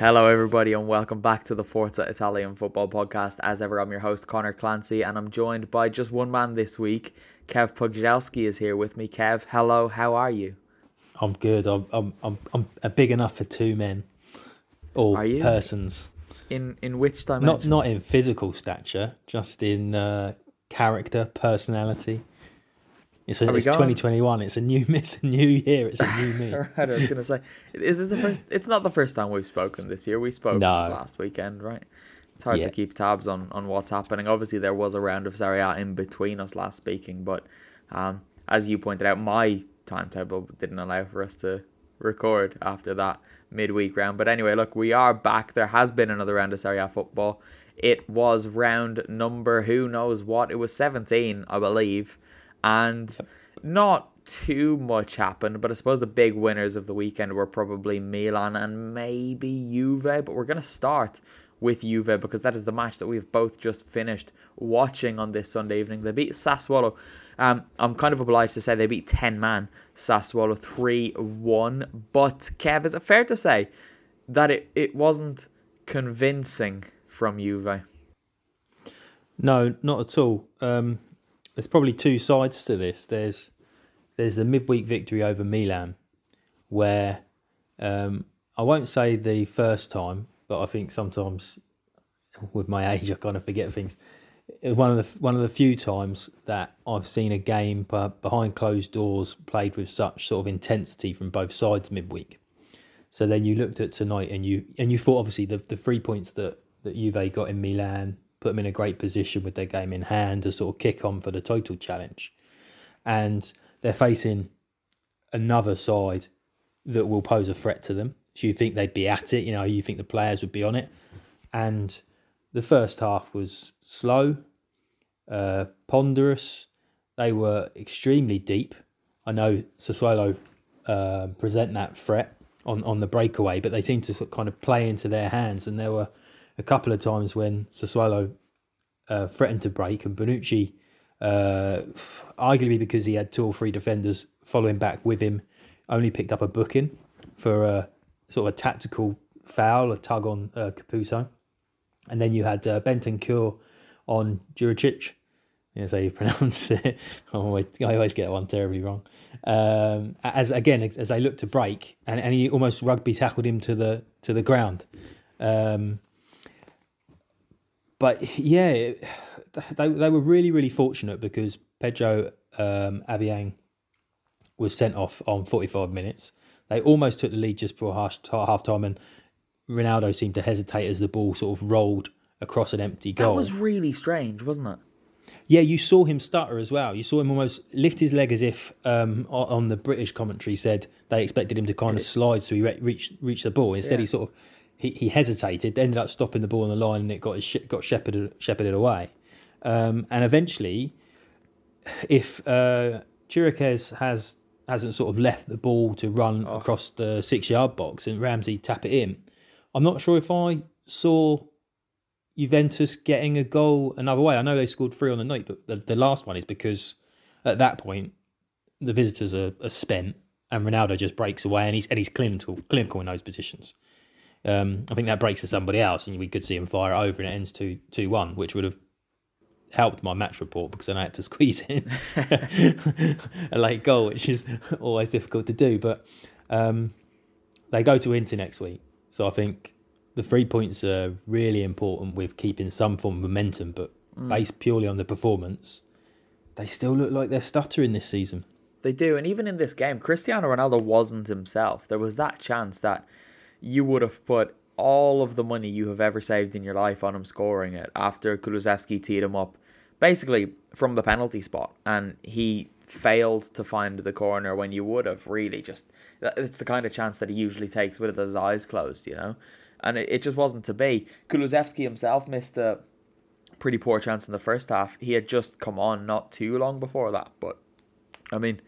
Hello, everybody, and welcome back to the Forza Italian Football Podcast. As ever, I'm your host, Connor Clancy, and I'm joined by just one man this week. Kev Pogzelski is here with me. Kev, hello, how are you? I'm good. I'm I'm I'm, I'm big enough for two men or persons. In in which dimension? Not not in physical stature, just in uh, character, personality. It's, a, it's 2021. It's a new it's a new year. It's a new me. Right, I was gonna say, is it the first? It's not the first time we've spoken this year. We spoke No. last weekend, right? It's hard Yeah. to keep tabs on on what's happening. Obviously, there was a round of Serie A in between us last speaking, but um, as you pointed out, my timetable didn't allow for us to record after that midweek round. But anyway, look, we are back. There has been another round of Serie A football. It was round number who knows what. It was 17, I believe, and not too much happened. But I suppose the big winners of the weekend were probably Milan and maybe Juve. But we're going to start with Juve because that is the match that we've both just finished watching on this Sunday evening. They beat Sassuolo. Um, I'm kind of obliged to say they beat 10 man Sassuolo 3 1. But, Kev, is it fair to say that it, it wasn't convincing from Juve? No, not at all. Um, there's probably two sides to this. There's there's the midweek victory over Milan, where um, I won't say the first time, but I think sometimes with my age I kind of forget things. One of the one of the few times that I've seen a game behind closed doors played with such sort of intensity from both sides midweek. So then you looked at tonight and you and you thought obviously the, the three points that, that Juve got in Milan put them in a great position with their game in hand to sort of kick on for the total challenge. And they're facing another side that will pose a threat to them. So you think they'd be at it, you know, you think the players would be on it. And the first half was slow, uh, ponderous. They were extremely deep. I know Sassuolo uh, present that threat on, on the breakaway, but they seemed to sort of kind of play into their hands. And there were a couple of times when Sassuolo uh, threatened to break, and Bonucci, uh, arguably because he had two or three defenders following back with him, only picked up a booking for a sort of a tactical foul, a tug on uh, Caputo. And then you had uh, Bentancur on Juricic. That's how you pronounce it. I always, I always get one terribly wrong. Um, as again, as, as they looked to break, and, and he almost rugby tackled him to the to the ground. Um, but yeah, it- they they were really really fortunate because Pedro um, Obiang was sent off on 45 minutes. They almost took the lead just before half, half time, and Ronaldo seemed to hesitate as the ball sort of rolled across an empty goal. That was really strange, wasn't it? Yeah, you saw him stutter as well. You saw him almost lift his leg as if um, on the British commentary said they expected him to kind of slide so he re- reached reach the ball. Instead, Yeah. he sort of he, he hesitated, ended up stopping the ball on the line, and it got his, got shepherded shepherded away. Um, and eventually, if uh, Chiriquez has hasn't sort of left the ball to run across the six yard box and Ramsey tap it in, I'm not sure if I saw Juventus getting a goal another way. I know they scored three on the night, but the, the last one is because at that point the visitors are, are spent and Ronaldo just breaks away and he's and he's clinical clinical in those positions. Um, I think that breaks to somebody else, and we could see him fire over, and it ends 2 2 1, which would have helped my match report because then I had to squeeze in a late goal, which is always difficult to do. But um, they go to Inter next week, so I think the three points are really important with keeping some form of momentum, but based purely on the performance, they still look like they're stuttering this season. They do, and even in this game, Cristiano Ronaldo wasn't himself. There was that chance that you would have put all of the money you have ever saved in your life on him scoring it after Kulusevski teed him up, basically from the penalty spot, and he failed to find the corner when you would have really just. It's the kind of chance that he usually takes with his eyes closed, you know, and it, it just wasn't to be. Kulusevski himself missed a pretty poor chance in the first half. He had just come on not too long before that, but I mean,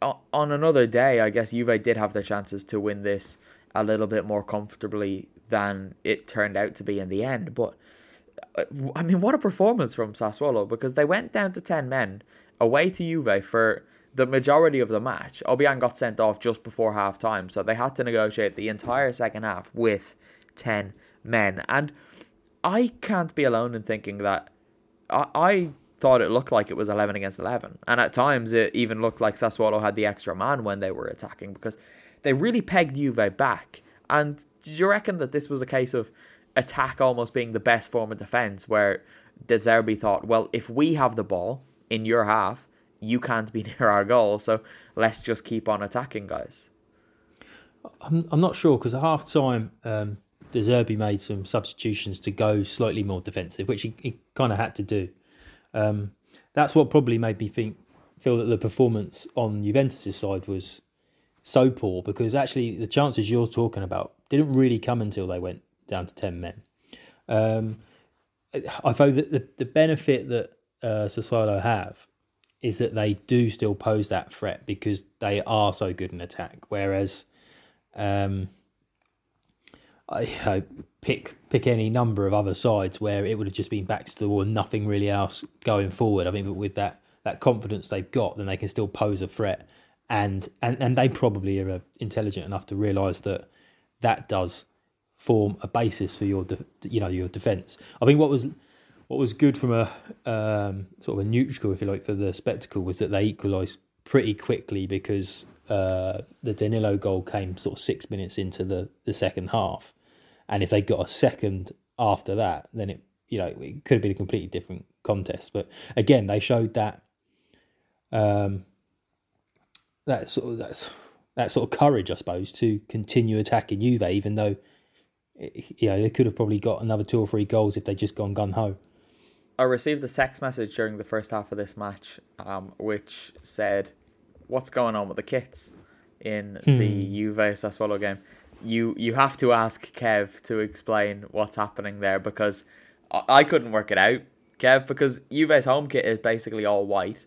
on another day, I guess Juve did have their chances to win this a little bit more comfortably than it turned out to be in the end. But uh, I mean, what a performance from Sassuolo because they went down to 10 men away to Juve for the majority of the match. Obiang got sent off just before half time, so they had to negotiate the entire second half with 10 men. And I can't be alone in thinking that I, I thought it looked like it was 11 against 11. And at times it even looked like Sassuolo had the extra man when they were attacking because they really pegged Juve back. And do you reckon that this was a case of attack almost being the best form of defence where De Zerbi thought, well, if we have the ball in your half, you can't be near our goal, so let's just keep on attacking, guys. I'm, I'm not sure because at half time, um, De Zerbi made some substitutions to go slightly more defensive, which he, he kind of had to do. Um, that's what probably made me think feel that the performance on Juventus' side was so poor because actually the chances you're talking about didn't really come until they went down to 10 men. Um, I thought that the, the benefit that uh, Sassuolo have is that they do still pose that threat because they are so good in attack, whereas um, I, pick pick any number of other sides where it would have just been back to the wall nothing really else going forward. I mean, but with that that confidence they've got, then they can still pose a threat, and and and they probably are uh, intelligent enough to realise that that does form a basis for your de- you know your defence. I think what was what was good from a um, sort of a neutral, if you like, for the spectacle was that they equalised pretty quickly because uh, the Danilo goal came sort of six minutes into the, the second half, and if they got a second after that, then it you know it could have been a completely different contest. But again, they showed that um, that sort of that's that sort of courage, I suppose, to continue attacking Juve, even though you know they could have probably got another two or three goals if they'd just gone gun ho. I received a text message during the first half of this match, um, which said, "What's going on with the kits in the Juve Sassuolo game?" You you have to ask Kev to explain what's happening there because I, I couldn't work it out, Kev, because Juve's home kit is basically all white,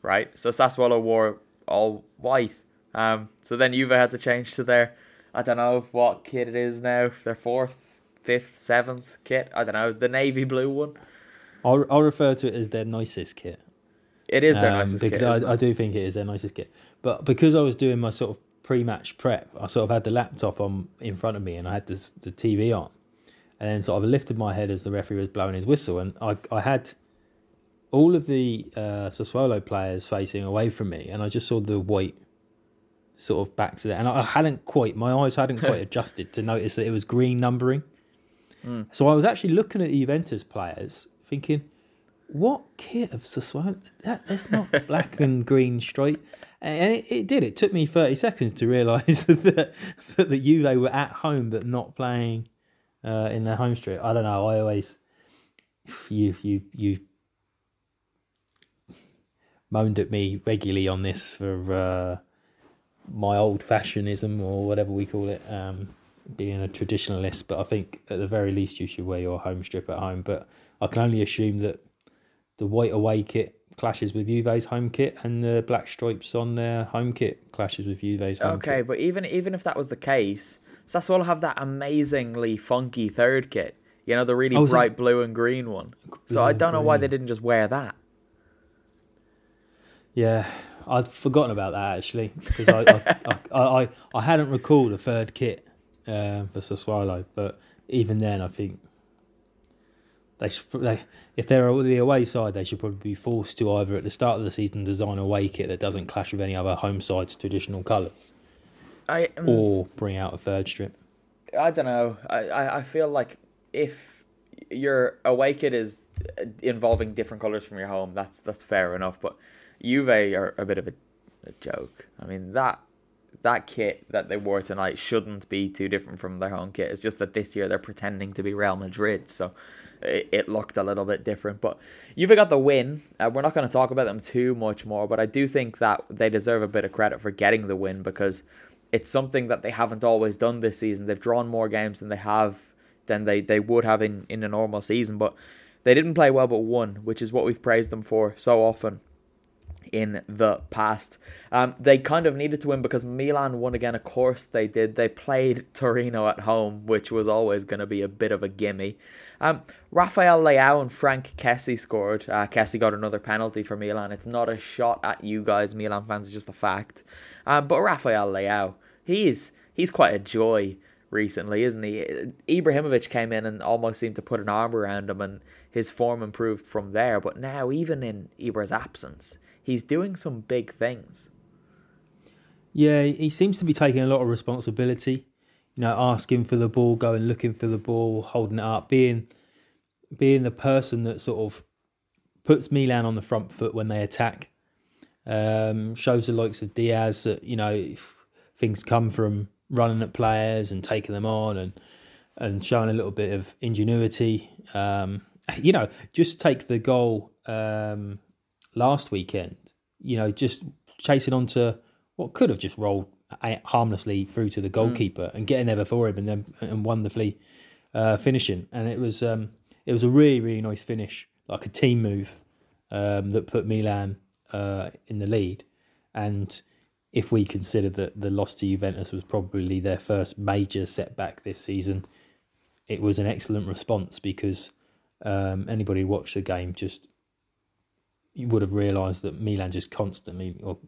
right? So Sassuolo wore all white. Um, so then Juve had to change to their, I don't know what kit it is now, their fourth, fifth, seventh kit. I don't know the navy blue one. I'll, I'll refer to it as their nicest kit. It is their um, nicest because kit. I, I do think it is their nicest kit. But because I was doing my sort of pre-match prep, I sort of had the laptop on in front of me and I had this, the TV on, and then sort of lifted my head as the referee was blowing his whistle, and I I had all of the uh, Sassuolo players facing away from me, and I just saw the white sort of backs of it, and I hadn't quite my eyes hadn't quite adjusted to notice that it was green numbering. So I was actually looking at the Juventus players, thinking, what kit of Sassuolo? That, that's not black and green straight. And it, it did. It took me 30 seconds to realise that, that the Juve were at home but not playing uh, in their home strip. I don't know. I always, you, you, you moaned at me regularly on this for uh, my old fashionism or whatever we call it, um, being a traditionalist. But I think at the very least you should wear your home strip at home. But I can only assume that the white away kit clashes with Juve's home kit, and the black stripes on their home kit clashes with Juve's home Okay, kit. but even even if that was the case, Sassuolo have that amazingly funky third kit. You know, the really Oh, bright blue and green one. So I don't know why they didn't just wear that. Yeah, I'd forgotten about that actually because I, I, I, I I hadn't recalled a third kit uh, for Sassuolo, but even then, I think they should they if they're the away side, they should probably be forced to either at the start of the season design a away kit that doesn't clash with any other home side's traditional colours, I um, or bring out a third strip. I don't know. I, I, I feel like if your away kit is involving different colors from your home, that's that's fair enough. But Juve are a bit of a, a joke. I mean that that kit that they wore tonight shouldn't be too different from their home kit. It's just that this year they're pretending to be Real Madrid, so it, it looked a little bit different. But Juve got the win. Uh, we're not going to talk about them too much more, but I do think that they deserve a bit of credit for getting the win because it's something that they haven't always done this season. They've drawn more games than they have than they, they would have in, in a normal season, but they didn't play well but won, which is what we've praised them for so often in the past. Um, they kind of needed to win because Milan won again. Of course they did. They played Torino at home, which was always going to be a bit of a gimme. Um, Rafael Leao and Frank Kessie scored. Uh, Kessie got another penalty for Milan. It's not a shot at you guys, Milan fans. It's just a fact. Um, but Rafael Leao, he's he's quite a joy recently, isn't he? Ibrahimovic came in and almost seemed to put an arm around him, and his form improved from there. But now, even in Ibra's absence, he's doing some big things. Yeah, he seems to be taking a lot of responsibility. You know, asking for the ball, going looking for the ball, holding it up, being being the person that sort of puts Milan on the front foot when they attack. Um, shows the likes of Diaz that you know things come from running at players and taking them on and and showing a little bit of ingenuity. Um, you know, just take the goal um, last weekend. You know, just chasing on to what could have just rolled harmlessly through to the goalkeeper and getting there before him and then and wonderfully uh, finishing. And it was um, it was a really really nice finish, like a team move um, that put Milan uh, in the lead. And if we consider that the loss to Juventus was probably their first major setback this season, it was an excellent response because um, anybody who watched the game just you would have realised that Milan just constantly or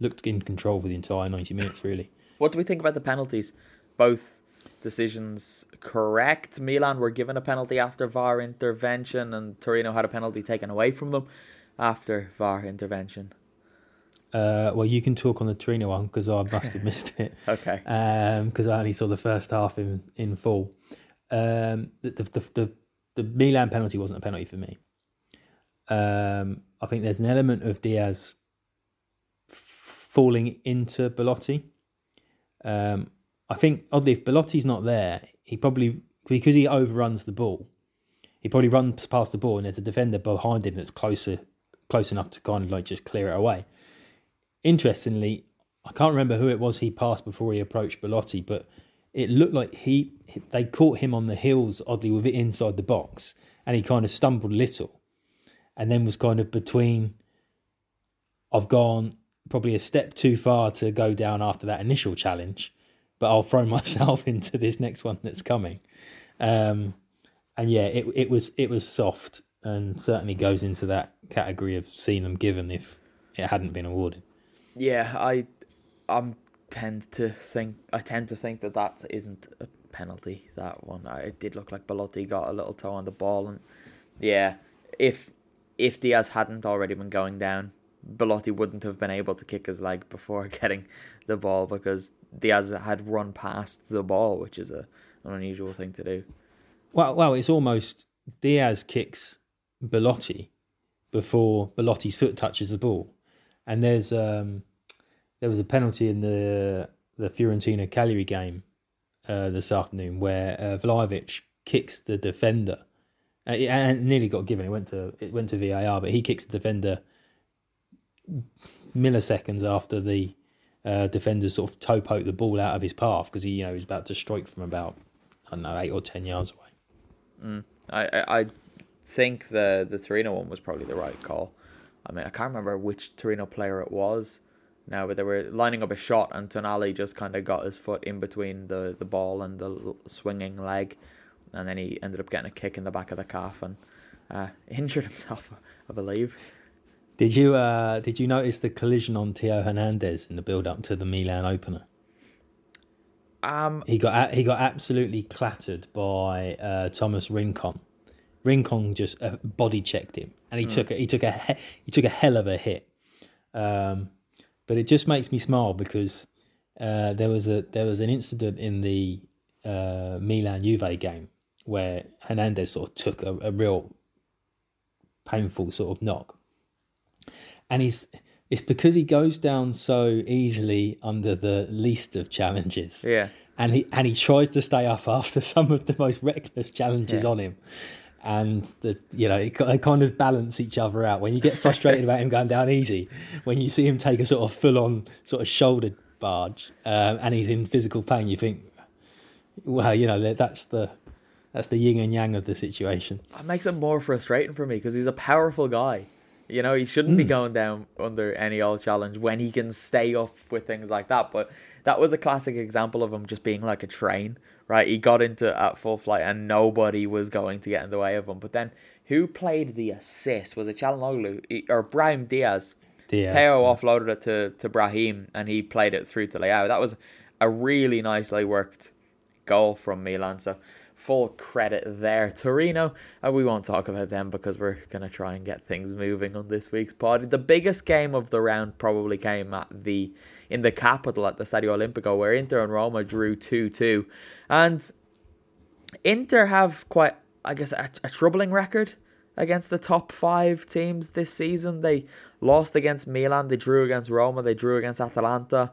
looked in control for the entire ninety minutes. Really, What do we think about the penalties? Both decisions correct. Milan were given a penalty after VAR intervention, and Torino had a penalty taken away from them after VAR intervention. uh, well, you can talk on the Torino one because I must have missed it. Okay. because I only saw the first half in in full. Um, the, the the the the Milan penalty wasn't a penalty for me. Um, I think there's an element of Diaz falling into Belotti. Um, I think oddly, if Belotti's not there, he probably because he overruns the ball, he probably runs past the ball, and there's a defender behind him that's closer, close enough to kind of like just clear it away. Interestingly, I can't remember who it was he passed before he approached Belotti, but it looked like he they caught him on the heels oddly with it inside the box, and he kind of stumbled a little, and then was kind of between. I've gone probably a step too far to go down after that initial challenge, but I'll throw myself into this next one that's coming. Um, and yeah, it it was it was soft and certainly goes into that category of seen them given if it hadn't been awarded. Yeah, I, I'm tend to think I tend to think that that isn't a penalty. That one, it did look like Belotti got a little toe on the ball, and yeah, if if Diaz hadn't already been going down, Belotti wouldn't have been able to kick his leg before getting the ball because Diaz had run past the ball, which is a an unusual thing to do. Well, well, it's almost Diaz kicks Belotti before Belotti's foot touches the ball, and there's um, there was a penalty in the the Fiorentina Cagliari game uh, this afternoon where uh, kicks the defender, uh, and nearly got given. It went to it went to VAR, but he kicks the defender milliseconds after the uh, defender sort of toe poked the ball out of his path because he you know he was about to strike from about I don't know eight or ten yards away. Mm. I, I I think the the Torino one was probably the right call. I mean I can't remember which Torino player it was now, but they were lining up a shot and Tonali just kind of got his foot in between the, the ball and the swinging leg, and then he ended up getting a kick in the back of the calf and uh, injured himself, I believe. Did you uh, did you notice the collision on Theo Hernandez in the build up to the Milan opener? Um, he got he got absolutely clattered by uh, Tomas Rincon. Rincon just uh, body checked him, and he mm. took a, he took a he took a hell of a hit. Um, but it just makes me smile because uh, there was a there was an incident in the uh, Milan Juve game where Hernandez sort of took a, a real painful sort of knock and he's it's because he goes down so easily under the least of challenges. Yeah. And he and he tries to stay up after some of the most reckless challenges yeah. on him. And the you know they kind of balance each other out. When you get frustrated about him going down easy, when you see him take a sort of full on sort of shoulder barge, um, and he's in physical pain, you think, well, you know that's the that's the yin and yang of the situation. That makes it more frustrating for me because he's a powerful guy. You know, he shouldn't mm. be hmm. going down under any old challenge when he can stay up with things like that. But that was a classic example of him just being like a train, right? He got into at full flight and nobody was going to get in the way of him. But then who played the assist? Was it Calhanoglu or Brahim Diaz? Diaz. Theo offloaded it to, to Brahim and he played it through to Leao. That was a really nicely worked goal from Milan. So full credit there. Torino, uh, we won't talk about them because we're going to try and get things moving on this week's pod. The biggest game of the round probably came at the in the capital at the Stadio Olimpico where Inter and Roma drew 2-2. And Inter have quite, I guess, a, a troubling record against the top five teams this season. They lost against Milan, they drew against Roma, they drew against Atalanta.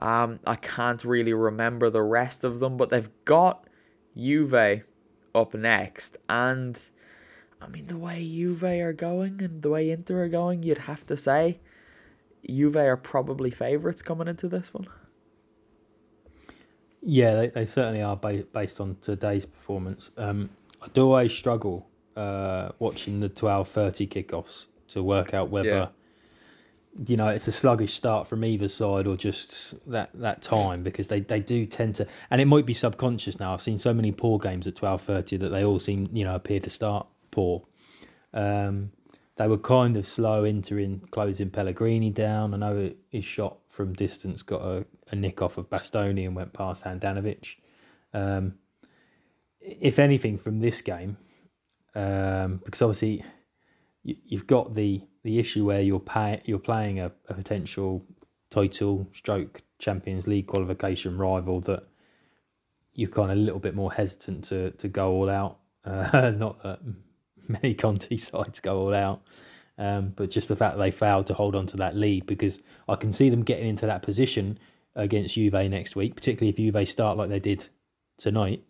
Um, I can't really remember the rest of them, but they've got Juve up next, and I mean the way Juve are going and the way Inter are going, you'd have to say Juve are probably favourites coming into this one. Yeah, they, they certainly are based on today's performance. Um, I do always struggle uh, watching the twelve thirty kickoffs to work out whether yeah you know it's a sluggish start from either side or just that that time because they, they do tend to and it might be subconscious now. I've seen so many poor games at 12.30 that they all seem you know appear to start poor. Um, they were kind of slow entering closing pellegrini down. I know his shot from distance got a, a nick off of bastoni and went past handanovic. Um, if anything from this game um, because obviously you, you've got the the issue where you're pay, you're playing a, a potential title stroke Champions League qualification rival that you're kind of a little bit more hesitant to to go all out. Uh, not that many Conte sides go all out, um, but just the fact they failed to hold on to that lead because I can see them getting into that position against Juve next week, particularly if Juve start like they did tonight.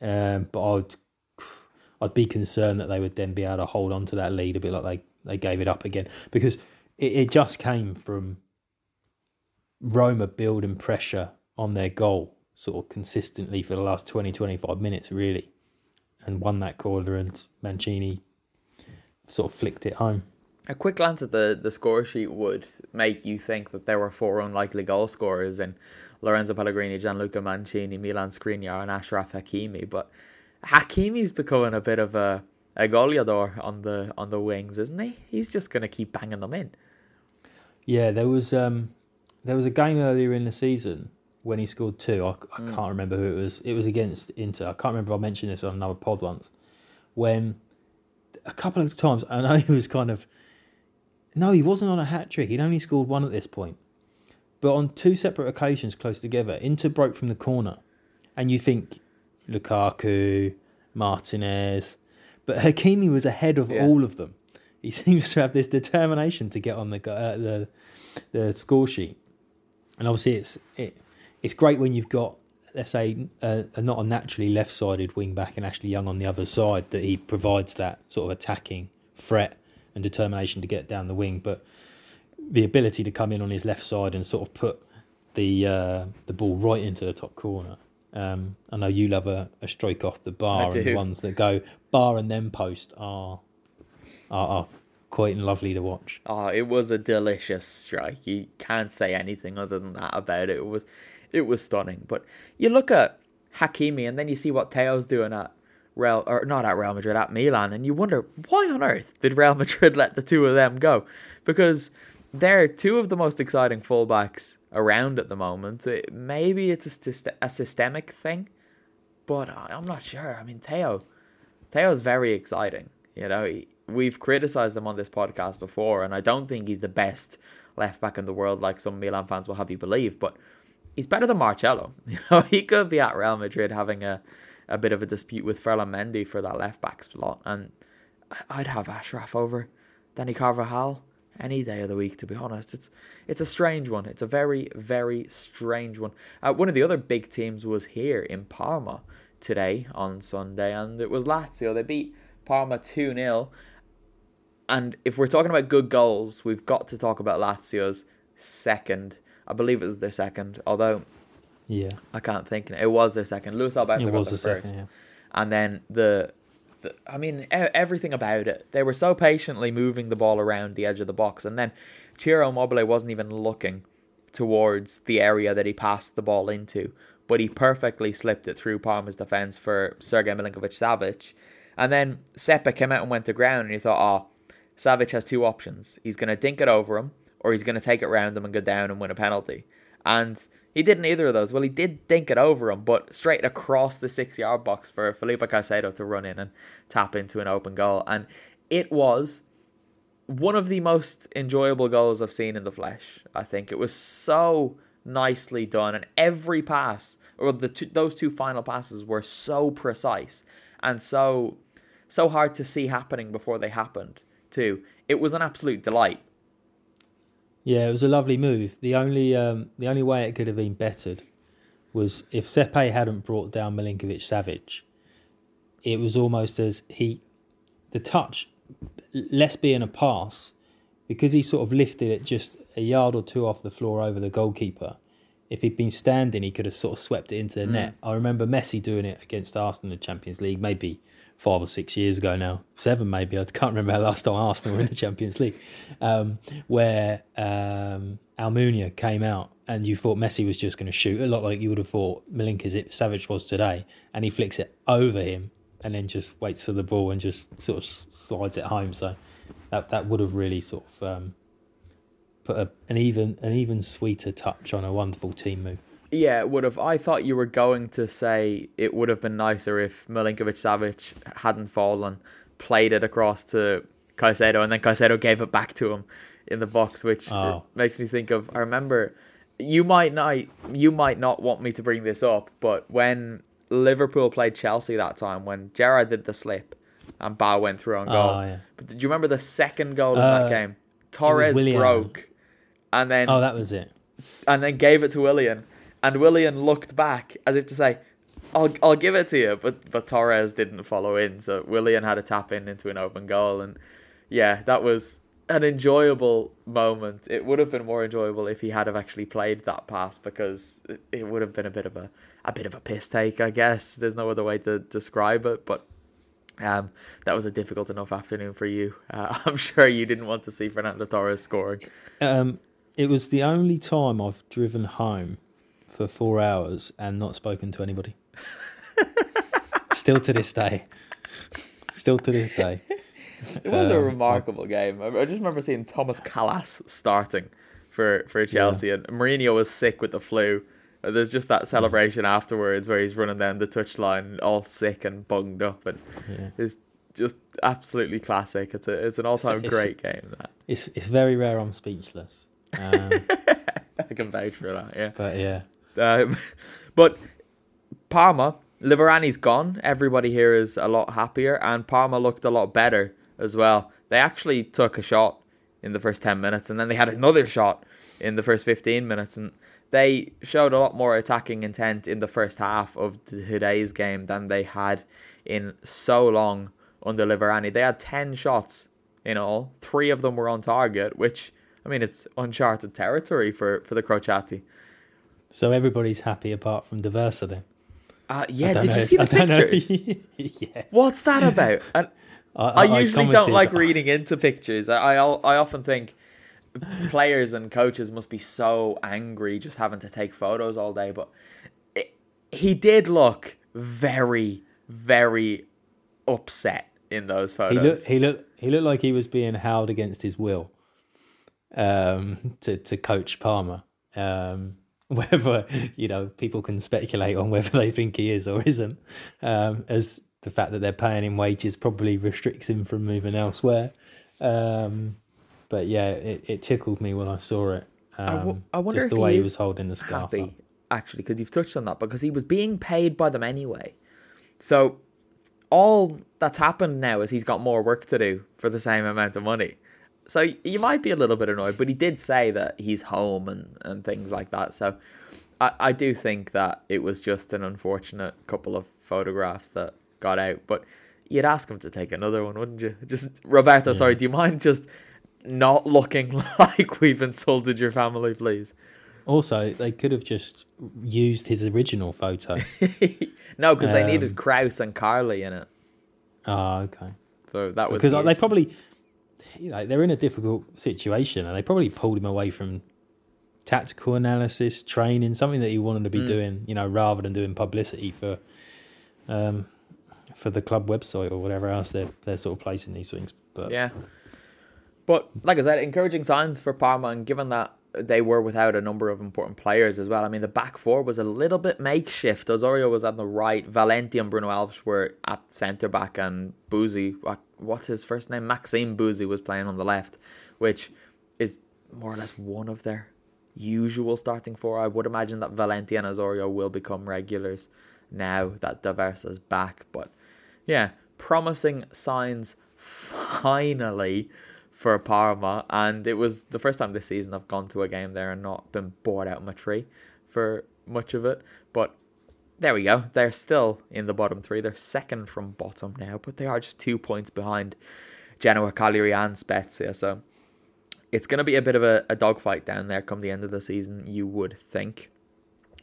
Um, but I'd I'd be concerned that they would then be able to hold on to that lead a bit like they they gave it up again because it, it just came from Roma building pressure on their goal sort of consistently for the last 20, 25 minutes, really, and won that corner, and Mancini sort of flicked it home. A quick glance at the, the score sheet would make you think that there were four unlikely goal scorers in Lorenzo Pellegrini, Gianluca Mancini, Milan Skriniar, and Ashraf Hakimi. But Hakimi's becoming a bit of a a goleador on the on the wings, isn't he? He's just going to keep banging them in. Yeah, there was um, there was a game earlier in the season when he scored two. I, I mm. can't remember who it was. It was against Inter. I can't remember. I mentioned this on another pod once. When a couple of times, I know he was kind of. No, he wasn't on a hat trick. He'd only scored one at this point. But on two separate occasions close together, Inter broke from the corner. And you think Lukaku, Martinez, but Hakimi was ahead of yeah. all of them. He seems to have this determination to get on the uh, the the score sheet, and obviously it's it it's great when you've got let's say a, a not a naturally left sided wing back and Ashley Young on the other side that he provides that sort of attacking threat and determination to get down the wing. But the ability to come in on his left side and sort of put the uh, the ball right into the top corner. Um, I know you love a, a stroke off the bar, and the ones that go bar and then post are are, are quite lovely to watch. Oh, it was a delicious strike. You can't say anything other than that about it. It was it was stunning. But you look at Hakimi and then you see what Theo's doing at Real or not at Real Madrid at Milan, and you wonder why on earth did Real Madrid let the two of them go? Because they're two of the most exciting fullbacks around at the moment. maybe it's a, a systemic thing, but I'm not sure. I mean, Theo, Theo's very exciting. You know, we've criticized him on this podcast before, and I don't think he's the best left back in the world, like some Milan fans will have you believe. But he's better than Marcelo. You know, he could be at Real Madrid having a, a bit of a dispute with Ferland Mendy for that left back slot, and I'd have Ashraf over Dani Carvajal any day of the week. To be honest, it's it's a strange one. It's a very very strange one. Uh, one of the other big teams was here in Parma today on Sunday, and it was Lazio. They beat Parma two 0 and if we're talking about good goals, we've got to talk about Lazio's second. I believe it was their second, although yeah, I can't think. It was their second. Luis Alberto it got the, first, second, yeah. and then the, the. I mean, everything about it. They were so patiently moving the ball around the edge of the box, and then Ciro Immobile wasn't even looking towards the area that he passed the ball into, but he perfectly slipped it through Parma's defense for Sergei Milinkovic Savic. And then Sepe came out and went to ground, and you thought, oh, Savic has two options. He's going to dink it over him, or he's going to take it round him and go down and win a penalty. And he didn't either of those. Well, he did dink it over him, but straight across the six yard box for Felipe Caicedo to run in and tap into an open goal. And it was one of the most enjoyable goals I've seen in the flesh. I think it was so nicely done, and every pass, or the two, those two final passes, were so precise and so so hard to see happening before they happened too. It was an absolute delight. Yeah, it was a lovely move. The only um, the only way it could have been bettered was if Sepe hadn't brought down Milinkovic Savic. It was almost as he, the touch, less being a pass, because he sort of lifted it just a yard or two off the floor over the goalkeeper. If he'd been standing, he could have sort of swept it into the mm. net. I remember Messi doing it against Arsenal in the Champions League, maybe five or six years ago now, seven maybe. I can't remember the last time Arsenal were in the Champions League, um, where um, Almunia came out and you thought Messi was just going to shoot a lot like you would have thought Milinkovic Savic was today, and he flicks it over him and then just waits for the ball and just sort of slides it home. So that that would have really sort of um, put a, an even an even sweeter touch on a wonderful team move. Yeah, it would have. I thought you were going to say it would have been nicer if Milinkovic Savic hadn't fallen, played it across to Caicedo, and then Caicedo gave it back to him in the box, which oh. makes me think of. I remember you might not you might not want me to bring this up, but when Liverpool played Chelsea that time, when Gerrard did the slip and Ba went through on goal. Oh, yeah. But did you remember the second goal in uh, that game? Torres broke, and then oh, that was it, and then gave it to Willian and Willian looked back as if to say, "I'll I'll give it to you," but but Torres didn't follow in, so Willian had to tap in into an open goal, and yeah, that was an enjoyable moment. It would have been more enjoyable if he had have actually played that pass because it, it would have been a bit of a a bit of a piss take, I guess. There's no other way to describe it, but um, that was a difficult enough afternoon for you. Uh, I'm sure you didn't want to see Fernando Torres scoring. Um, it was the only time I've driven home for four hours and not spoken to anybody. Still to this day. Still to this day. It was um, a remarkable game. I just remember seeing Tomas Kalas starting for, for Chelsea, yeah. and Mourinho was sick with the flu. There's just that celebration yeah. afterwards where he's running down the touchline all sick and bunged up, and yeah. it's just absolutely classic. It's a it's an all time great game. That it's it's very rare. I'm speechless. Um, I can vouch for that. Yeah, but yeah, um, but Parma, Liverani's gone. Everybody here is a lot happier, and Parma looked a lot better as well. They actually took a shot in the first 10 minutes, and then they had another shot in the first 15 minutes, and they showed a lot more attacking intent in the first half of today's game than they had in so long under Liverani. They had 10 shots in all, three of them were on target, which I mean, it's uncharted territory for for the Crociati. So everybody's happy apart from D'Aversa then. Uh, yeah, did know you see the I pictures? yeah. What's that about? And I, I, usually don't like reading into pictures. I, I I often think players and coaches must be so angry just having to take photos all day. But it, he did look very, very upset in those photos. He looked. He looked. He looked like he was being held against his will. Um, to to coach Parma. Um, whether you know people can speculate on whether they think he is or isn't. Um, as the fact that they're paying him wages probably restricts him from moving elsewhere. Um, but yeah, it, it tickled me when I saw it. Um, I wo- wonder just if the he way he is was holding the scarf. happy up. actually because you've touched on that because he was being paid by them anyway. So all that's happened now is he's got more work to do for the same amount of money. So you might be a little bit annoyed, but he did say that he's home and, and things like that. So I, I do think that it was just an unfortunate couple of photographs that got out. But you'd ask him to take another one, wouldn't you? Just Roberto, sorry, do you mind just not looking like we've insulted your family, please? Also, they could have just used his original photo. no, because they Um, needed Krause and Carli in it. oh, okay. So that was because the they issue. probably you know they're in a difficult situation and they probably pulled him away from tactical analysis training something that he wanted to be Mm. doing you know rather than doing publicity for um for the club website or whatever else they're they're sort of placing these things but Yeah. But like I said, encouraging signs for Parma, and given that they were without a number of important players as well. I mean, the back four was a little bit makeshift. Osorio was on the right, Valenti and Bruno Alves were at centre back, and Busi, what, what's his first name? Maxime Busi was playing on the left, which is more or less one of their usual starting four. I would imagine that Valenti and will become regulars now that D'Aversa's back. But yeah, promising signs finally for Parma, and it was the first time this season I've gone to a game there and not been bored out of my tree for much of it. But there we go. They're still in the bottom three. They're second from bottom now, but they are just two points behind Genoa, Cagliari, and Spezia. So it's going to be a bit of a, a dogfight down there come the end of the season, you would think.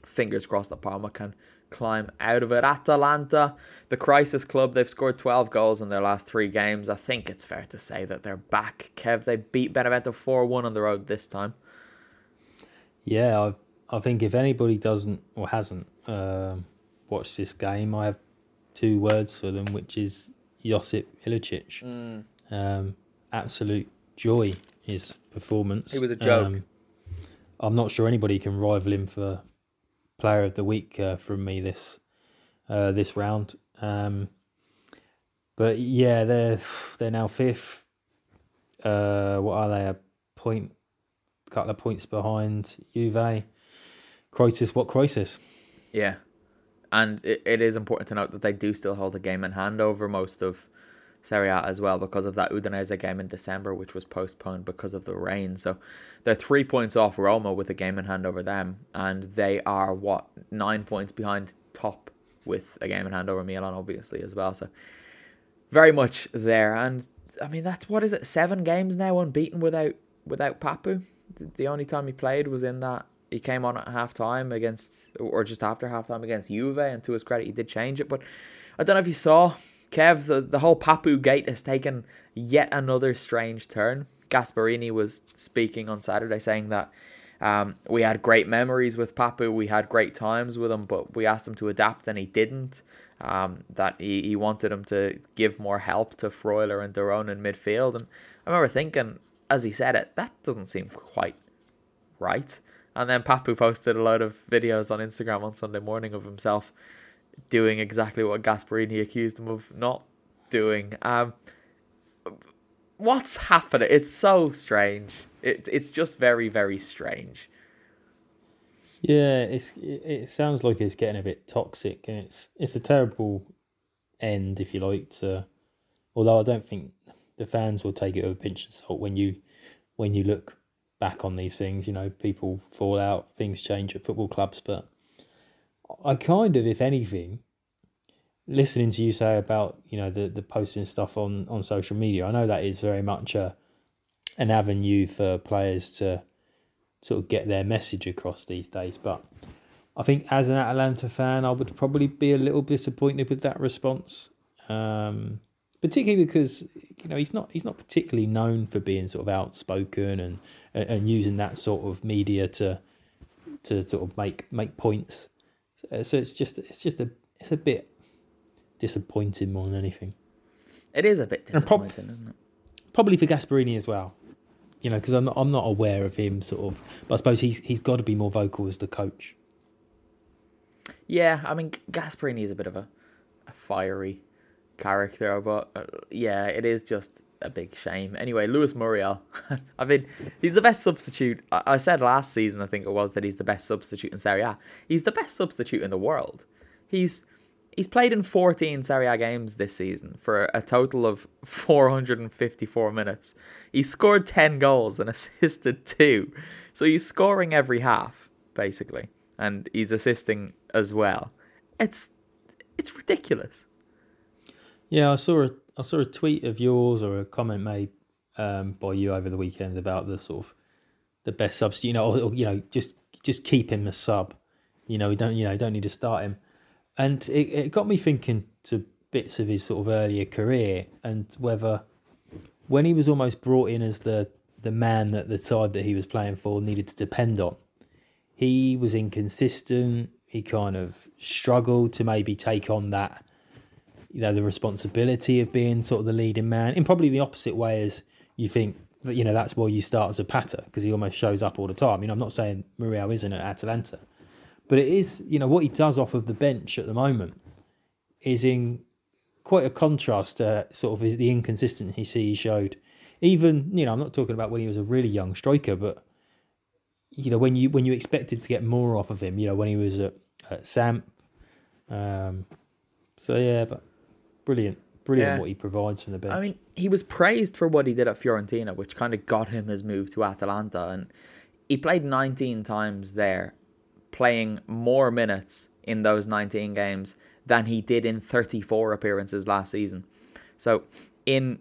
Fingers crossed that Parma can climb out of it. Atalanta, the crisis club, they've scored 12 goals in their last three games. I think it's fair to say that they're back. Kev, they beat Benevento 4 1 on the road this time. yeah I, I think if anybody doesn't or hasn't um, watched this game i have two words for them which is Josip Ilicic um, absolute joy his performance He was a joke. Um, I'm not sure anybody can rival him for player of the week uh, from me this uh, this round. Um, but yeah, they're they're now fifth. Uh, what are they? A point, couple of points behind Juve. Crisis, what crisis? Yeah. And it, it is important to note that they do still hold a game in hand over most of Serie A as well because of that Udinese game in December, which was postponed because of the rain. So they're three points off Roma with a game in hand over them, and they are what nine points behind top with a game in hand over Milan, obviously as well. So very much there, and I mean that's what is it? Seven games now unbeaten without without Papu. The- The only time he played was in that he came on at half time against or just after half time against Juve, and to his credit, he did change it. But I don't know if you saw Kev, the, the whole Papu gate has taken yet another strange turn. Gasperini was speaking on Saturday saying that um, we had great memories with Papu, we had great times with him, but we asked him to adapt and he didn't. Um, that he, he wanted him to give more help to Freuler and de Roon in midfield. And I remember thinking, as he said it, that doesn't seem quite right. And then Papu posted a load of videos on Instagram on Sunday morning of himself doing exactly what Gasperini accused him of not doing. Um, what's happening? It's so strange. It it's just very very strange. Yeah, it's it, sounds like it's getting a bit toxic, and it's it's a terrible end, if you like. To although I don't think the fans will take it with a pinch of salt when you when you look back on these things. You know, people fall out, things change at football clubs, but I kind of, if anything, listening to you say about you know the the posting stuff on on social media, I know that is very much a an avenue for players to sort of get their message across these days. But I think as an Atalanta fan, I would probably be a little disappointed with that response, um, particularly because you know he's not he's not particularly known for being sort of outspoken and and using that sort of media to to sort of make make points. So it's just it's just a it's a bit disappointing more than anything. It is a bit disappointing, prob- isn't it? Probably for Gasperini as well. You know, because I'm not, I'm not aware of him sort of, but I suppose he's he's got to be more vocal as the coach. Yeah, I mean Gasperini is a bit of a, a fiery character, but uh, yeah, it is just a big shame. Anyway, Luis Muriel, I mean, he's the best substitute. I, I said last season, I think it was, that he's the best substitute in Serie A. He's the best substitute in the world. He's he's played in 14 Serie A games this season for a total of 454 minutes. He scored 10 goals and assisted two. So he's scoring every half, basically, and he's assisting as well. It's it's ridiculous. Yeah, I saw a I saw a tweet of yours or a comment made um, by you over the weekend about the sort of the best substitute. You know, or, you know, just just keep him a sub. You know, we don't you know don't need to start him, and it, it got me thinking to bits of his sort of earlier career and whether when he was almost brought in as the the man that the side that he was playing for needed to depend on, he was inconsistent. He kind of struggled to maybe take on that you know the responsibility of being sort of the leading man in probably the opposite way as you think that you know that's where you start as Zapata because he almost shows up all the time. You know, I'm not saying Muriel isn't at Atalanta, but it is you know what he does off of the bench at the moment is in quite a contrast to sort of the inconsistency he showed. Even you know, I'm not talking about when he was a really young striker, but you know when you when you expected to get more off of him. You know when he was at, at Samp. Um, so yeah, but brilliant. Brilliant yeah. what he provides from the bench. I mean, he was praised for what he did at Fiorentina, which kind of got him his move to Atalanta. And he played 19 times there, playing more minutes in those 19 games than he did in 34 appearances last season. So, in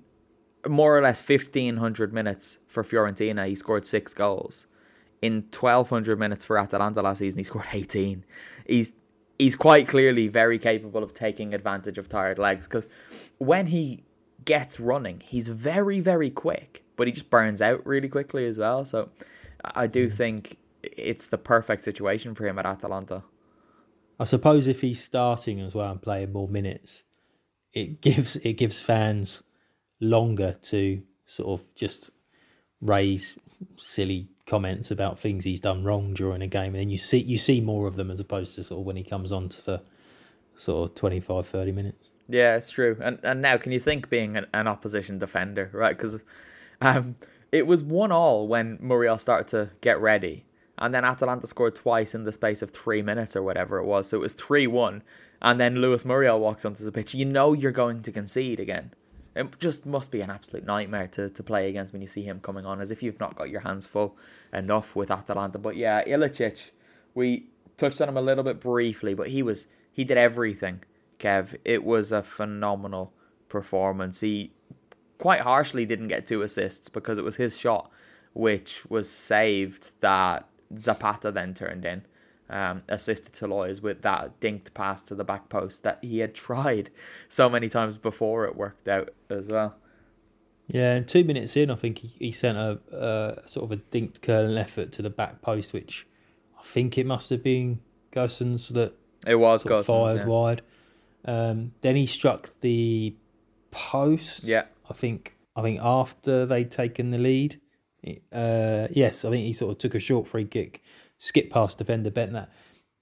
more or less 1500 minutes for Fiorentina, he scored six goals. In 1200 minutes for Atalanta last season, he scored 18. He's he's quite clearly very capable of taking advantage of tired legs because when he gets running, he's very, very quick, but he just burns out really quickly as well. So I do hmm. think it's the perfect situation for him at Atalanta. I suppose if he's starting as well and playing more minutes, it gives it gives fans longer to sort of just raise silly comments about things he's done wrong during a game, and then you see you see more of them as opposed to sort of when he comes on for sort of 25, 30 minutes. Yeah, it's true. And and now, can you think being an, an opposition defender, right? Because um, it was one all when Muriel started to get ready, and then Atalanta scored twice in the space of three minutes or whatever it was. So it was three one, and then Luis Muriel walks onto the pitch. You know you're going to concede again. It just must be an absolute nightmare to, to play against when you see him coming on, as if you've not got your hands full enough with Atalanta. But yeah, Ilicic, we touched on him a little bit briefly, but he was he did everything. Kev, it was a phenomenal performance. He quite harshly didn't get two assists because it was his shot which was saved that Zapata then turned in um, assisted lawyers with that dinked pass to the back post that he had tried so many times before it worked out as well. Yeah, and two minutes in, I think he, he sent a, a sort of a dinked curling effort to the back post, which I think it must have been Gosens that it was Gosens, fired yeah. wide. Um, then he struck the post. Yeah, I think I think after they'd taken the lead. Uh, yes, I think he sort of took a short free kick skip past defender Bentner.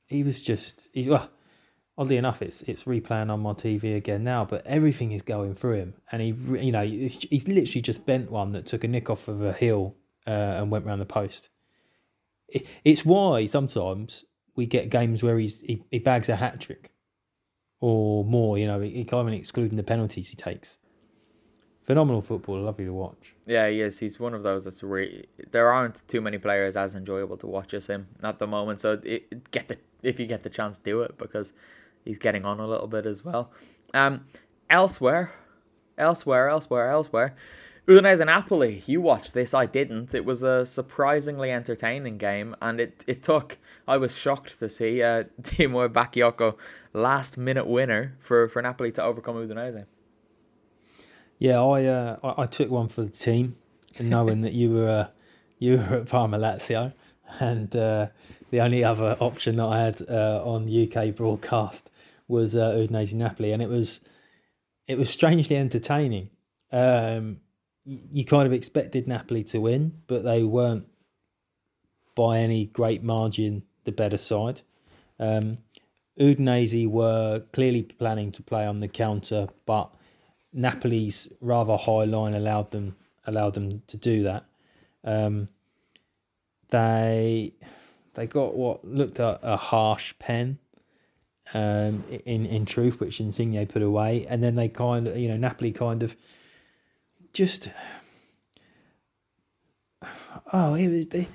He was just he well, oddly enough, it's it's replaying on my TV again now, but everything is going through him, and he you know he's, he's literally just bent one that took a nick off of a hill uh, and went round the post. It, it's why sometimes we get games where he's he, he bags a hat trick or more. You know, he, he can't even excluding the penalties he takes phenomenal footballer, lovely to watch. Yeah, he is. He's one of those that's really. There aren't too many players as enjoyable to watch as him at the moment. So it, get the if you get the chance, do it because he's getting on a little bit as well. Um, elsewhere, elsewhere, elsewhere, elsewhere. Udinese and Napoli, you watched this, I didn't. It was a surprisingly entertaining game, and it, it took, I was shocked to see uh, Timo Bakayoko last minute winner for, for Napoli to overcome Udinese. Yeah, I, uh, I, I took one for the team, knowing that you were uh, you were at Parma Lazio, and uh, the only other option that I had uh, on UK broadcast was uh, Udinese Napoli, and it was it was strangely entertaining. Um, you kind of expected Napoli to win, but they weren't by any great margin the better side. Um, Udinese were clearly planning to play on the counter, but Napoli's rather high line allowed them allowed them to do that. Um, they they got what looked a, a harsh pen um, in in truth, which Insigne put away, and then they kind of you know Napoli kind of just oh it was they,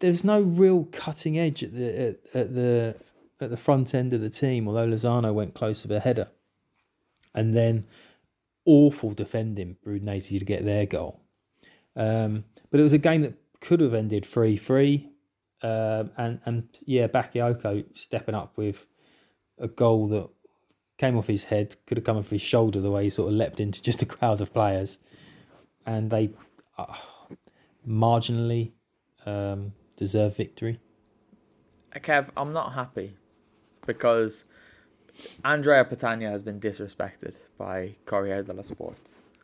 there's no real cutting edge at the at, at the at the front end of the team. Although Lozano went close to the header, and then awful defending for Udinese to get their goal. Um, but it was a game that could have ended three three, um, and and yeah, Bakayoko stepping up with a goal that came off his head, could have come off his shoulder the way he sort of leapt into just a crowd of players, and they uh, marginally um, deserve victory. Kev, I'm not happy because Andrea Petagna has been disrespected by Corriere dello Sport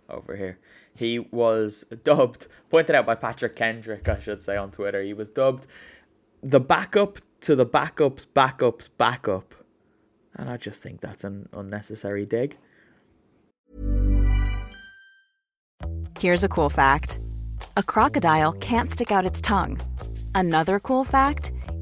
over here. He was dubbed, pointed out by Patrick Kendrick, I should say, on Twitter. He was dubbed the backup to the backup's backup's backup. And I just think that's an unnecessary dig. Here's a cool fact a crocodile can't stick out its tongue. Another cool fact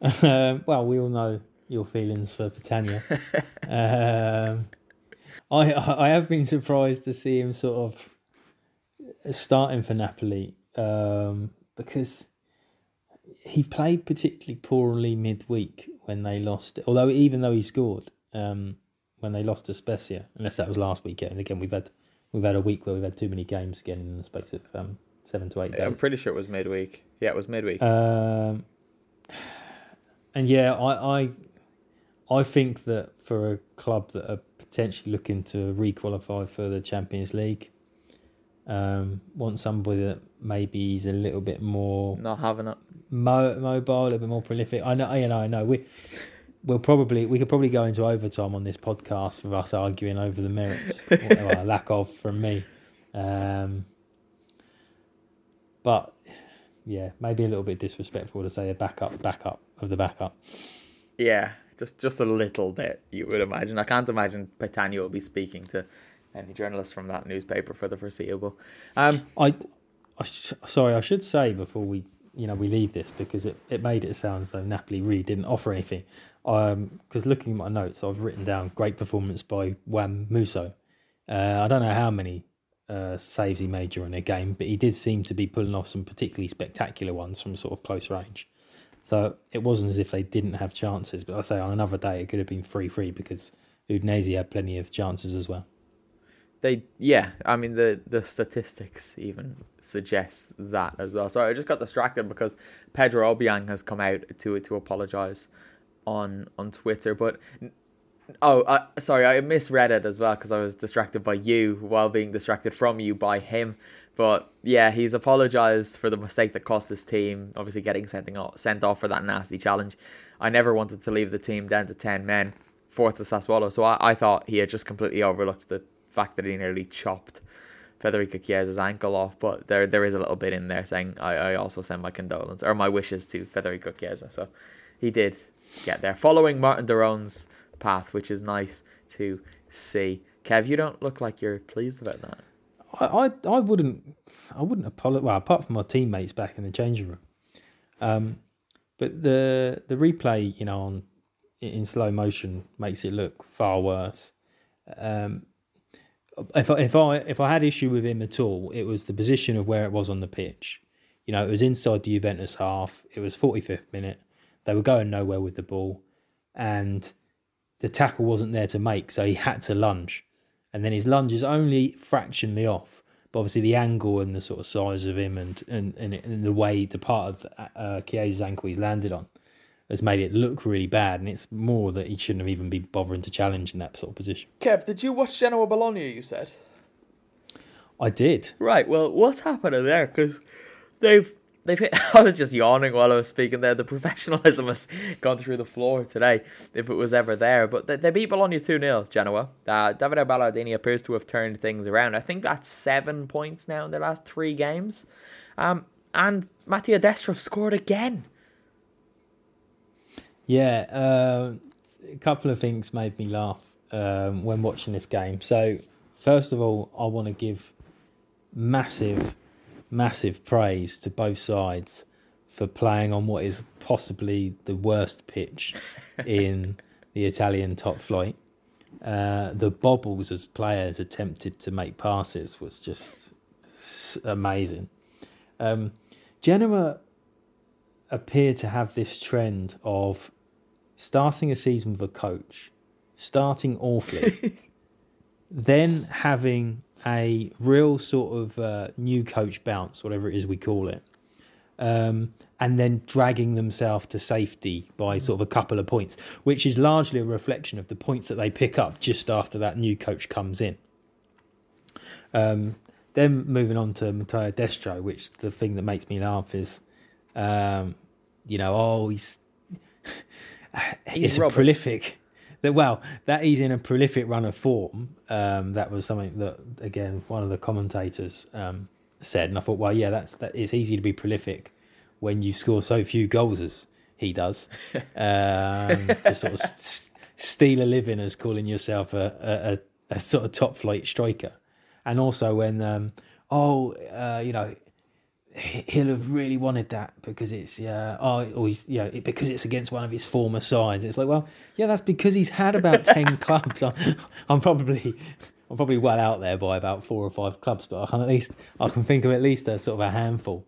Um, well, we all know your feelings for Petagna. um, I I have been surprised to see him sort of starting for Napoli um, because he played particularly poorly midweek when they lost. Although even though he scored um, when they lost to Spezia, unless that was last weekend. And again, we've had we've had a week where we've had too many games again in the space of um, seven to eight days. I'm pretty sure it was midweek. Yeah, it was midweek. Um, and yeah, I, I I think that for a club that are potentially looking to re-qualify for the Champions League, um, want somebody that maybe is a little bit more Not having it. mo- mobile, a little bit more prolific. I know, you know, I know. We we'll probably we could probably go into overtime on this podcast with us arguing over the merits, or lack of from me. Um, but yeah, maybe a little bit disrespectful to say a backup, backup of the backup. Yeah, just just a little bit. You would imagine. I can't imagine Petagna will be speaking to any journalist from that newspaper for the foreseeable. Um, I, I sh- sorry, I should say before we, you know, we leave this because it, it made it sound as though Napoli really didn't offer anything. Um, because looking at my notes, I've written down great performance by Juan Musso. Uh, I don't know how many uh, saves he made during a game, but he did seem to be pulling off some particularly spectacular ones from sort of close range. So it wasn't as if they didn't have chances, but I say on another day it could have been free free because Udinese had plenty of chances as well. They yeah, I mean the the statistics even suggest that as well. Sorry, I just got distracted because Pedro Obiang has come out to to apologize on on Twitter, but oh, uh, sorry, I misread it as well because I was distracted by you while being distracted from you by him. But yeah, he's apologized for the mistake that cost his team, obviously getting sent off, for that nasty challenge. I never wanted to leave the team down to 10 men, Forza Sassuolo, so I, I thought he had just completely overlooked the fact that he nearly chopped Federico Chiesa's ankle off, but there there is a little bit in there saying I, I also send my condolences or my wishes to Federico Chiesa. So he did get there, following Martin de Roon's path, which is nice to see. Kev, you don't look like you're pleased about that. I I, I wouldn't I wouldn't apologize. Well, apart from my teammates back in the changing room, um, but the the replay, you know, on in slow motion makes it look far worse. Um, if I, if I if I had issue with him at all, it was the position of where it was on the pitch. You know, it was inside the Juventus half. It was 45th minute. They were going nowhere with the ball, and the tackle wasn't there to make, so he had to lunge. And then his lunge is only fractionally off, but obviously the angle and the sort of size of him and and, and, and the way the part of uh, Chiesa's ankle he's landed on has made it look really bad, and it's more that he shouldn't have even been bothering to challenge in that sort of position. Kev, did you watch Genoa Bologna? You said. I did. Right. Well, what's happening there? Because they've they've hit. I was just yawning while I was speaking there. The professionalism has gone through the floor today, if it was ever there. But they, they beat Bologna 2 0, Genoa. Uh, Davide Ballardini appears to have turned things around. I think that's seven points now in their last three games. Um, and Mattia Destro scored again. Yeah, uh, a couple of things made me laugh um, when watching this game. So, first of all, I want to give massive, massive praise to both sides for playing on what is possibly the worst pitch in the Italian top flight. Uh, the bobbles as players attempted to make passes was just amazing. Um, Genoa appear to have this trend of starting a season with a coach, starting awfully, then having a real sort of uh, new coach bounce, whatever it is we call it, um, and then dragging themselves to safety by sort of a couple of points, which is largely a reflection of the points that they pick up just after that new coach comes in. Um, then moving on to Matteo Destro, which the thing that makes me laugh is, um, you know, oh, he's he's prolific. That well, that he's in a prolific run of form. Um, that was something that again one of the commentators um, said, and I thought, well, yeah, that's that. It's easy to be prolific when you score so few goals as he does. Um, to sort of st- steal a living as calling yourself a, a, a, sort of top flight striker, and also when um, oh, uh, you know, he'll have really wanted that because it's uh, oh, or he's you know because it's against one of his former sides. It's like well, yeah, that's because he's had about ten clubs. I'm, I'm, probably I'm probably well out there by about four or five clubs, but I can at least I can think of at least a sort of a handful.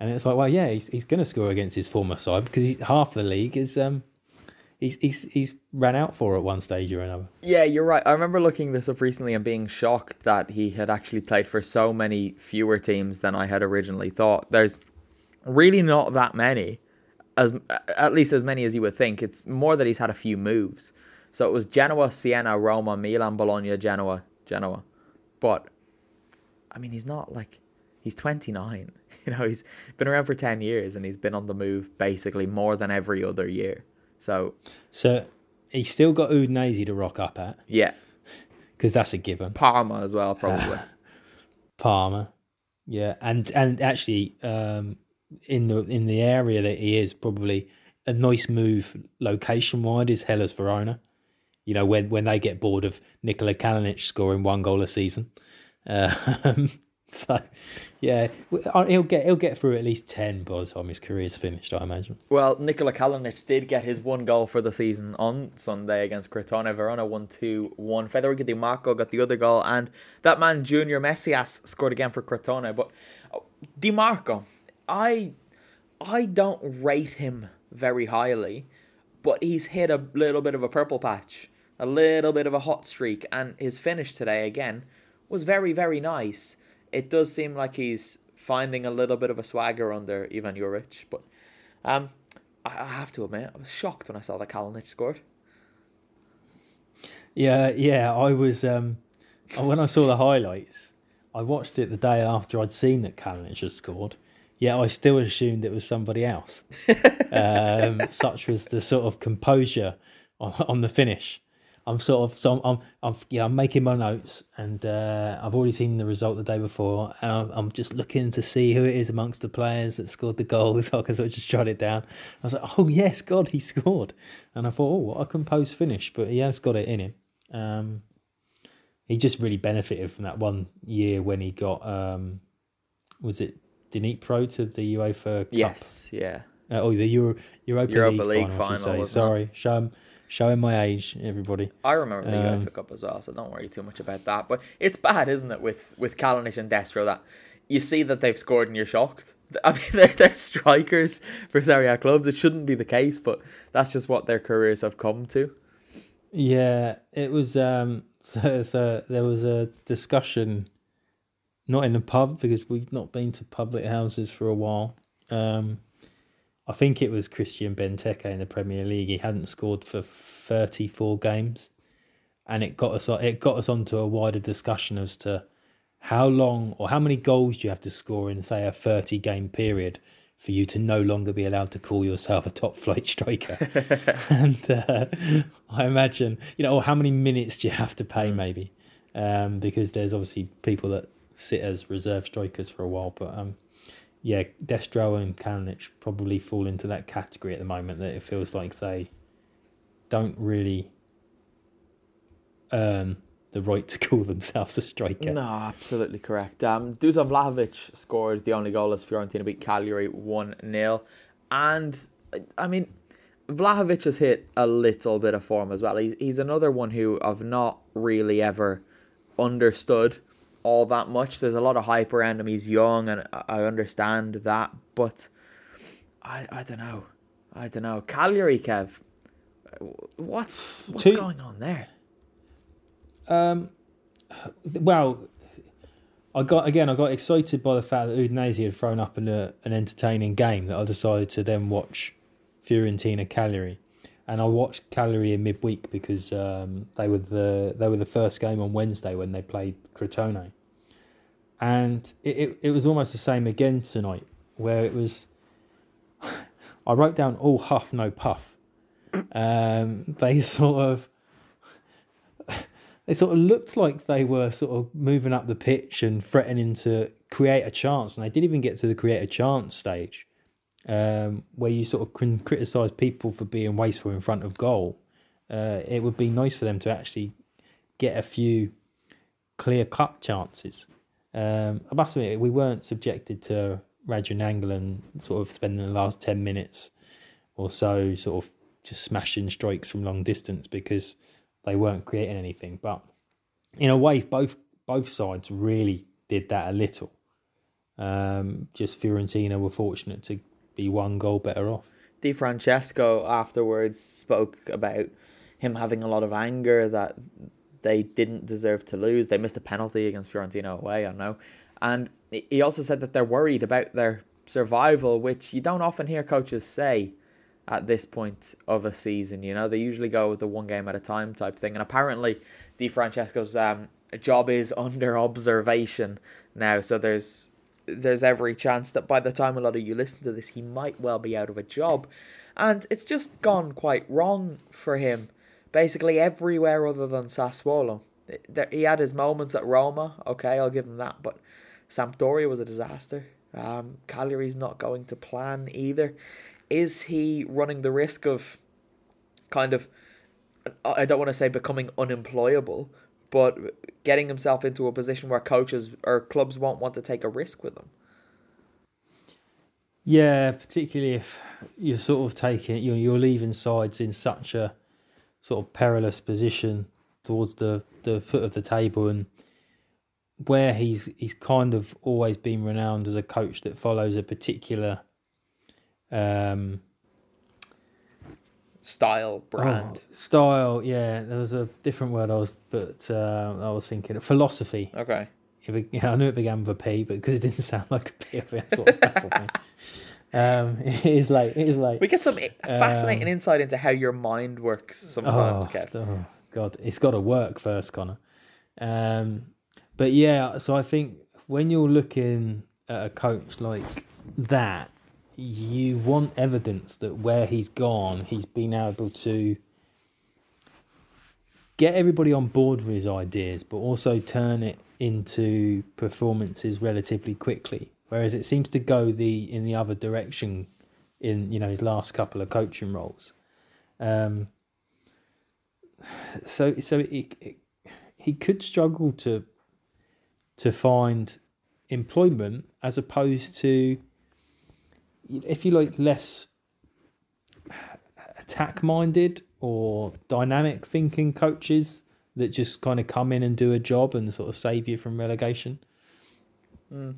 And it's like well, yeah, he's he's going to score against his former side because he's, half the league is um he's he's he's ran out for at one stage or another. Yeah, you're right. I remember looking this up recently and being shocked that he had actually played for so many fewer teams than I had originally thought. There's really not that many, as at least as many as you would think. It's more that he's had a few moves. So it was Genoa, Siena, Roma, Milan, Bologna, Genoa, Genoa. But I mean, he's not like he's 29. You know, he's been around for 10 years and he's been on the move basically more than every other year. So, so he's still got Udinese to rock up at. Yeah, because that's a given. Parma as well, probably. Parma, yeah, and and actually, um, in the in the area that he is, probably a nice move location wide is Hellas Verona. You know, when when they get bored of Nikola Kalinic scoring one goal a season. Uh, So, yeah, uh, he'll get he'll get through at least ten by the time his career's finished. I imagine. Well, Nikola Kalinic did get his one goal for the season on Sunday against Crotone. Verona won 2 1. Federico Di Marco got the other goal, and that man, Junior Messias, scored again for Crotone. But oh, Di Marco, I, I don't rate him very highly, but he's hit a little bit of a purple patch, a little bit of a hot streak, and his finish today, again, was very, very nice it does seem like he's finding a little bit of a swagger under Ivan Juric, but um, I, have to admit, I was shocked when I saw that Kalinic scored. Yeah, yeah, I was. Um, when I saw the highlights, I watched it the day after I'd seen that Kalinic had scored. Yeah, I still assumed it was somebody else. um, such was the sort of composure on, on the finish. I'm sort of so I'm I'm, I'm you know I'm making my notes and uh, I've already seen the result the day before and I'm, I'm, just looking to see who it is amongst the players that scored the goals. because I can sort of just jot it down. I was like, oh yes, God, he scored, and I thought, oh, what a composed finish, but he has got it in him. Um, he just really benefited from that one year when he got um, was it Dnipro to the UEFA Cup? Yes, yeah. Uh, oh, the Euro, Europa, Europa League, League final. final Sorry, show him showing my age, everybody. I remember the um, UEFA Cup as well, so don't worry too much about that. But it's bad, isn't it, with with Kalinic and Destro that you see that they've scored and you're shocked. I mean, they're, they're strikers for Serie A clubs. It shouldn't be the case, but that's just what their careers have come to. Yeah, it was. Um, so, so there was a discussion, not in the pub because we've not been to public houses for a while. Um, I think it was Christian Benteke in the Premier League. He hadn't scored for 34 games, and it got us it got us onto a wider discussion as to how long or how many goals do you have to score in say a 30 game period for you to no longer be allowed to call yourself a top flight striker. and uh, I imagine, you know, or how many minutes do you have to pay, mm. maybe? Um, because there's obviously people that sit as reserve strikers for a while. But um, yeah, Destro and Kalinic probably fall into that category at the moment that it feels like they don't really earn the right to call themselves a striker. No, absolutely correct. Um, Dusan Vlahovic scored the only goal as Fiorentina beat Cagliari 1 0. And, I mean, Vlahovic has hit a little bit of form as well. He's, he's another one who I've not really ever understood all that much. There's a lot of hype around him. He's young, and I understand that, but I I don't know. I don't know. Cagliari, Kev. What's what's Two, going on there? Um, well, I got again. I got excited by the fact that Udinese had thrown up an, uh, an entertaining game that I decided to then watch Fiorentina Cagliari and I watched Cagliari in midweek because um, they were the they were the first game on Wednesday when they played Crotone, and it, it, it was almost the same again tonight, where it was. I wrote down all huff no puff. Um, they sort of they sort of looked like they were sort of moving up the pitch and threatening to create a chance, and they didn't even get to the create a chance stage um, where you sort of can criticise people for being wasteful in front of goal, uh, it would be nice for them to actually get a few clear cut chances. Um, I must admit, we weren't subjected to Radja Nainggolan sort of spending the last 10 minutes or so sort of just smashing strikes from long distance because they weren't creating anything. But in a way, both both sides really did that a little. Um, just Fiorentina were fortunate to be one goal better off. Di Francesco afterwards spoke about him having a lot of anger that they didn't deserve to lose. They missed a penalty against Fiorentina away, I know. And he also said that they're worried about their survival, which you don't often hear coaches say at this point of a season. You know, they usually go with the one game at a time type thing. And apparently, Di Francesco's um, job is under observation now. So there's there's every chance that by the time a lot of you listen to this, he might well be out of a job. And it's just gone quite wrong for him, basically everywhere other than Sassuolo. He had his moments at Roma, okay, I'll give him that, but Sampdoria was a disaster. Um, Cagliari's not going to plan either. Is he running the risk of kind of, I don't want to say becoming unemployable, but getting himself into a position where coaches or clubs won't want to take a risk with him. Yeah, particularly if you're sort of taking you're you're leaving sides in such a sort of perilous position towards the, the foot of the table and where he's he's kind of always been renowned as a coach that follows a particular um style brand. oh, style yeah there was a different word i was but uh, i was thinking philosophy. Okay. It, yeah, i knew it began with a p but because it didn't sound like a p that's what baffled me. Um it is like it is like we get some fascinating um, insight into how your mind works sometimes oh, Kev. oh god it's got to work first connor. Um but yeah so i think when you're looking at a coach like that you want evidence that where he's gone, he's been able to get everybody on board with his ideas, but also turn it into performances relatively quickly. Whereas it seems to go the in the other direction in you know his last couple of coaching roles. Um, so so it, it, he could struggle to to find employment as opposed to if you like less attack minded or dynamic thinking coaches that just kind of come in and do a job and sort of save you from relegation. Mm.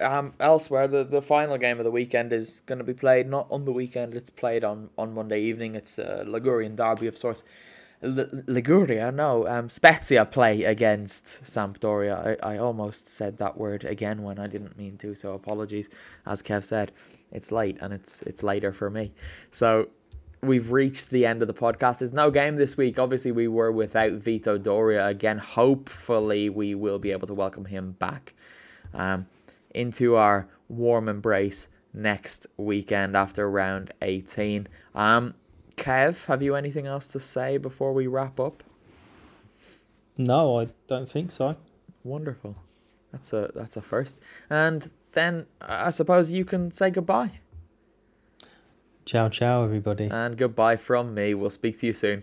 Um, elsewhere, the, the final game of the weekend is going to be played not on the weekend. It's played on, on Monday evening. It's a Ligurian derby of sorts. L- Liguria, no, um, Spezia play against Sampdoria. I, I almost said that word again when I didn't mean to, so apologies. As Kev said, it's late and it's it's later for me. So we've reached the end of the podcast. There's no game this week. Obviously, we were without Vito Doria again. Hopefully, we will be able to welcome him back um, into our warm embrace next weekend after round 18. Um, Kev, have you anything else to say before we wrap up? No, I don't think so. Wonderful. That's a that's a first. And then I suppose you can say goodbye. Ciao, ciao, everybody. And goodbye from me. We'll speak to you soon.